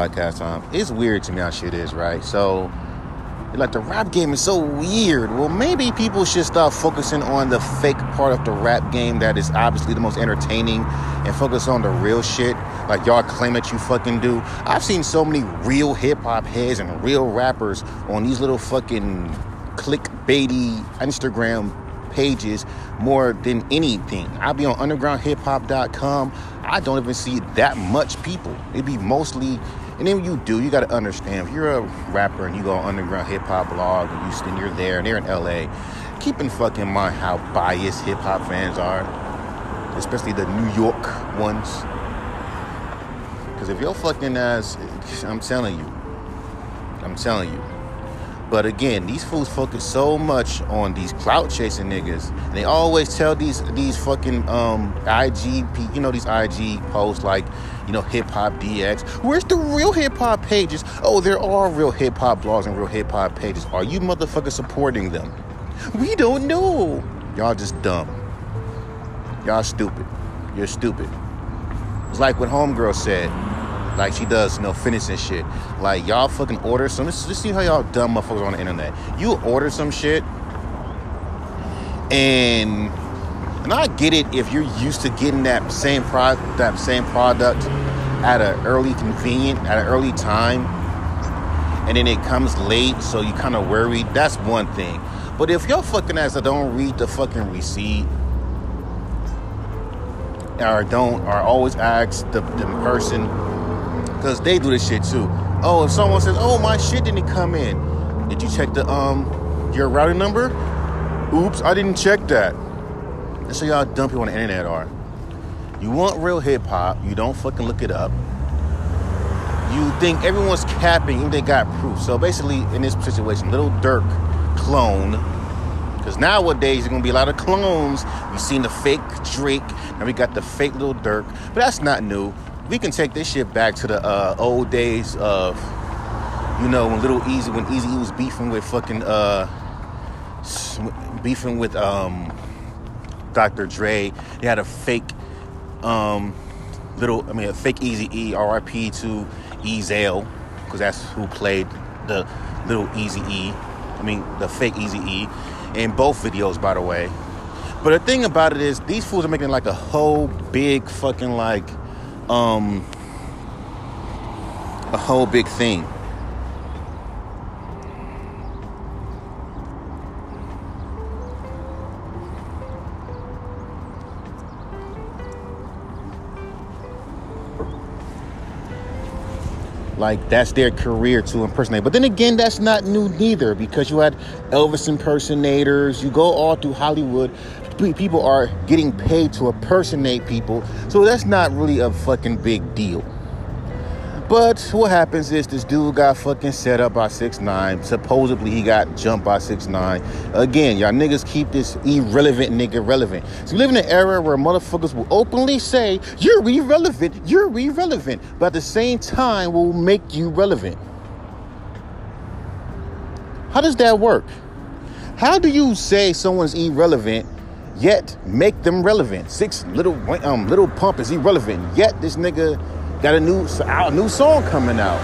podcast time. It's weird to me how shit is, right? So, like the rap game is so weird. Well, maybe people should stop focusing on the fake part of the rap game that is obviously the most entertaining and focus on the real shit like y'all claim that you fucking do. I've seen so many real hip hop heads and real rappers on these little fucking clickbaity Instagram pages more than anything. I be on undergroundhiphop.com. I don't even see that much people. It'd be mostly, and then you do, you got to understand. If you're a rapper and you go on underground hip hop blog in Houston, you're there and they're in LA. Keep in fucking mind how biased hip hop fans are, especially the New York ones. Because if you're fucking ass, I'm telling you, I'm telling you, but again, these fools focus so much on these clout chasing niggas. And they always tell these these fucking um IG you know these IG posts like, you know, hip hop DX. Where's the real hip hop pages? Oh, there are real hip hop blogs and real hip hop pages. Are you motherfuckers supporting them? We don't know. Y'all just dumb. Y'all stupid. You're stupid. It's like what Homegirl said like she does, you know, finishing shit. Like y'all fucking order some. Let's, let's see how y'all dumb motherfuckers on the internet. You order some shit, and and I get it if you're used to getting that same product, that same product at an early convenient, at an early time, and then it comes late, so you kind of worried. That's one thing. But if your fucking ass don't read the fucking receipt, or don't, or always ask the, the person because they do this shit too. Oh, if someone says, "Oh, my shit didn't come in," did you check the um your routing number? Oops, I didn't check that. That's so y'all dumb people on the internet are. You want real hip hop, you don't fucking look it up. You think everyone's capping, and they got proof. So basically, in this situation, Little Durk clone. Because nowadays, there's gonna be a lot of clones. We've seen the fake Drake, and we got the fake Little Durk, But that's not new we can take this shit back to the uh, old days of, you know, when Little Eazy, when Eazy was beefing with fucking, uh, beefing with um, Dr. Dre. They had a fake, um, little, I mean, a fake Eazy E, RIP to Ezal, because that's who played the Little Eazy E. I mean, the fake Eazy E, in both videos, by the way. But the thing about it is, these fools are making like a whole big fucking like um, a whole big thing. like that's their career to impersonate. But then again, that's not new neither because you had Elvis impersonators. You go all through Hollywood people are getting paid to impersonate people. So that's not really a fucking big deal. But what happens is this dude got fucking set up by six nine. Supposedly he got jumped by six nine. Again, y'all niggas keep this irrelevant nigga relevant. So we live in an era where motherfuckers will openly say, You're irrelevant, you're irrelevant, but at the same time will make you relevant. How does that work? How do you say someone's irrelevant yet make them relevant. Six little um little pump is irrelevant. Yet this nigga got a new a new song coming out.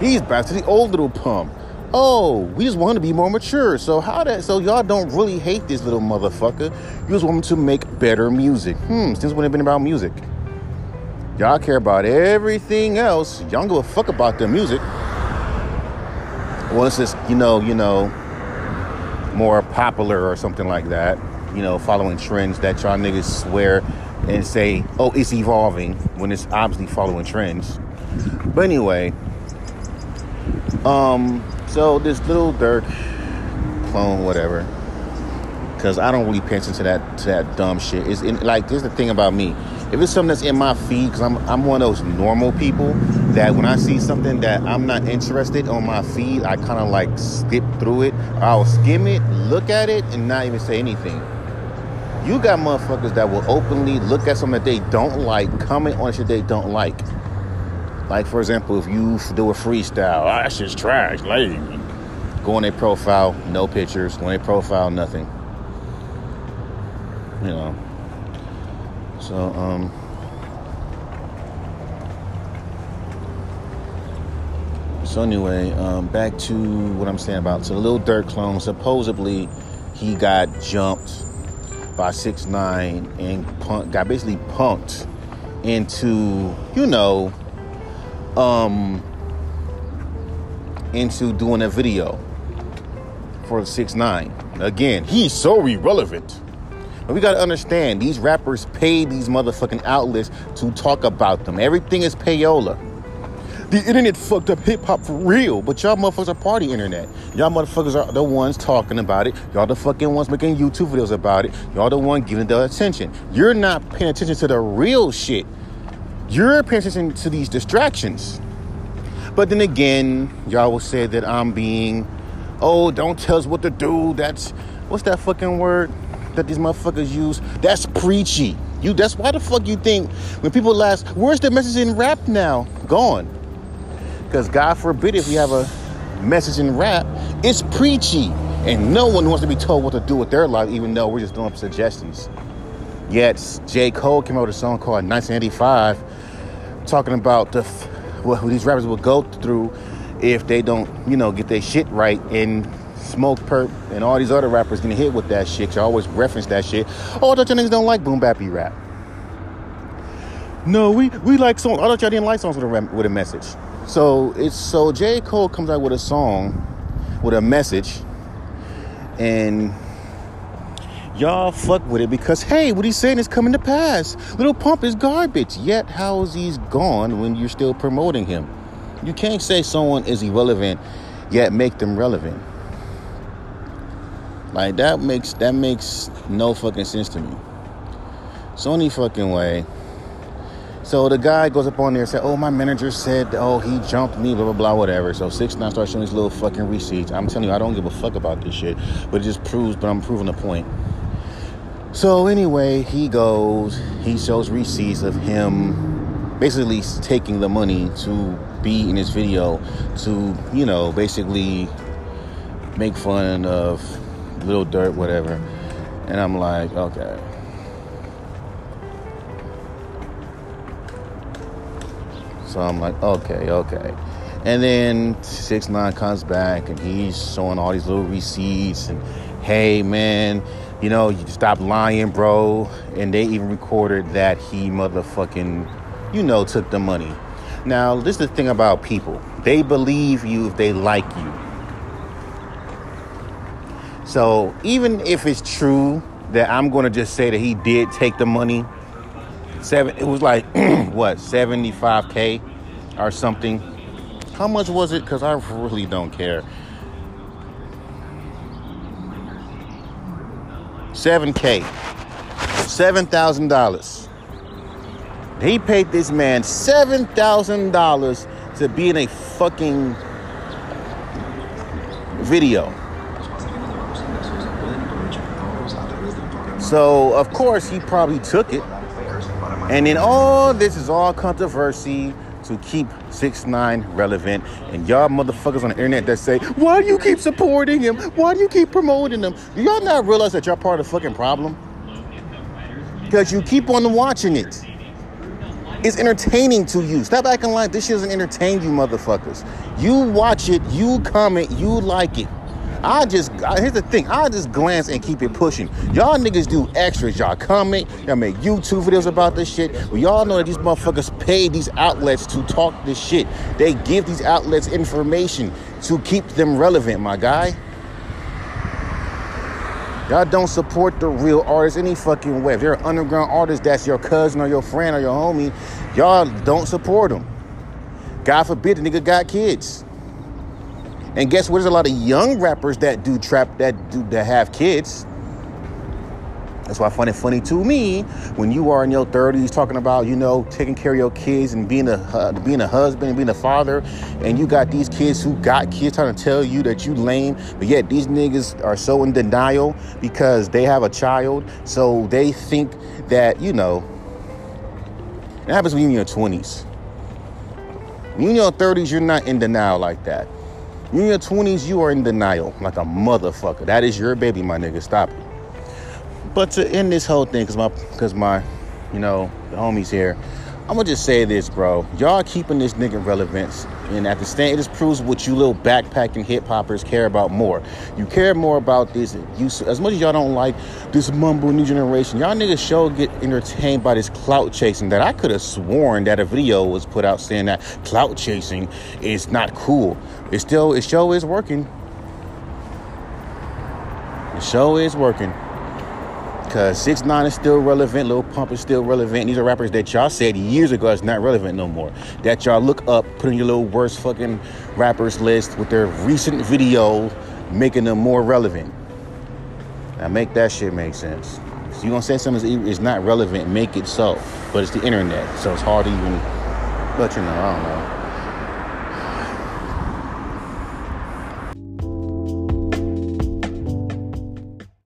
He's back to the old little pump. Oh, we just want to be more mature. So how that? So y'all don't really hate this little motherfucker. You just want to make better music. Hmm. Since when it been about music? Y'all care about everything else. Y'all don't give a fuck about the music. Once it's you know you know more popular or something like that you know, following trends that y'all niggas swear and say, oh, it's evolving when it's obviously following trends. But anyway, um, so this little Durk clone, whatever, because I don't really pay attention to that to that dumb shit. Is like this is the thing about me. If it's something that's in my feed, because I'm I'm one of those normal people that when I see something that I'm not interested on my feed, I kind of like skip through it. I'll skim it, look at it, and not even say anything. You got motherfuckers that will openly look at something that they don't like, comment on shit they don't like. Like, for example, if you do a freestyle, oh, that shit's trash, lame. Go on their profile, no pictures. Go on their profile, nothing. You know. So, um. So anyway, um, back to what I'm saying about so the Lil Durk clone. Supposedly, he got jumped by six nine and punk, got basically punked into you know um into doing a video for six nine. Again, he's so irrelevant. But we gotta understand these rappers pay these motherfucking outlets to talk about them. Everything is payola. The internet fucked up hip hop for real, but y'all motherfuckers are party internet. Y'all motherfuckers are the ones talking about it. Y'all the fucking ones making YouTube videos about it. Y'all the one giving the attention. You're not paying attention to the real shit. You're paying attention to these distractions. But then again, y'all will say that I'm being, oh, don't tell us what to do. That's what's that fucking word that these motherfuckers use? That's preachy. You that's why the fuck you think when people ask, where's the message in rap now? Gone. Because God forbid if we have a message in rap, it's preachy. And no one wants to be told what to do with their life, even though we're just doing suggestions. Yet J. Cole came out with a song called 1985, talking about the what these rappers will go through if they don't, you know, get their shit right and Smokepurpp and all these other rappers getting hit with that shit. You always reference that shit. Oh, I thought you niggas don't like boom bappy rap. No, we we like songs. I thought y'all didn't like songs with a with a message. So it's so J. Cole comes out with a song with a message, and y'all fuck with it because hey, what he's saying is coming to pass. Little Pump is garbage. Yet how is he's gone when you're still promoting him? You can't say someone is irrelevant yet make them relevant. Like that makes that makes no fucking sense to me. So any fucking way. So the guy goes up on there and said, "Oh, my manager said, oh, he jumped me, blah blah blah, whatever." So six nine starts showing these little fucking receipts. I'm telling you, I don't give a fuck about this shit, but it just proves. But I'm proving the point. So anyway, he goes, he shows receipts of him basically taking the money to be in his video to, you know, basically make fun of little Durk, whatever. And I'm like, okay. So I'm like, okay, okay. And then six nine comes back and he's showing all these little receipts and hey man, you know, you stop lying, bro. And they even recorded that he motherfucking, you know, took the money. Now, this is the thing about people. They believe you if they like you. So even if it's true that I'm gonna just say that he did take the money, seven it was like what 75k or something? How much was it? Because i really don't care. 7k $7000 he paid this man $7000 to be in a fucking video. So of course he probably took it and then all this is all controversy to keep six nine relevant. And y'all motherfuckers on the internet that say, why do you keep supporting him? Why do you keep promoting him? Do y'all not realize that y'all part of the fucking problem? Because you keep on watching it. It's entertaining to you. Stop acting like this shit doesn't entertain you motherfuckers. You watch it, you comment, you like it. I just here's the thing. I just glance and keep it pushing. Y'all niggas do extras. Y'all comment. Y'all make YouTube videos about this shit. We all know that these motherfuckers pay these outlets to talk this shit. They give these outlets information to keep them relevant, my guy. Y'all don't support the real artists any fucking way. If they're an underground artist that's your cousin or your friend or your homie, y'all don't support them. God forbid the nigga got kids. And guess what? There's a lot of young rappers that do trap that do that have kids. That's why I find it funny to me when you are in your 30s talking about, you know, taking care of your kids and being a uh, being a husband and being a father, and you got these kids who got kids trying to tell you that you lame, but yet these niggas are so in denial because they have a child, so they think that, you know, it happens when you're in your 20s. When you're in your 30s, you're not in denial like that. You in your 20s, you are in denial like a motherfucker. That is your baby, my nigga. Stop it. But to end this whole thing, cause my cause my, you know, the homies here, I'm gonna just say this, bro. Y'all keeping this nigga relevance, and at the same, it just proves what you little backpacking hip hoppers care about more. You care more about this. You as much as y'all don't like this mumble new generation. Y'all niggas show get entertained by this clout chasing. That I could have sworn that a video was put out saying that clout chasing is not cool. It still, it show is working. The show is working. Cause six nine is still relevant, Lil Pump is still relevant. These are rappers that y'all said years ago is not relevant no more. That y'all look up, put in your little worst fucking rappers list with their recent video, making them more relevant. Now make that shit make sense. If you gonna say something is not relevant, make it so. But it's the internet, so it's hard to even. But you know, I don't know.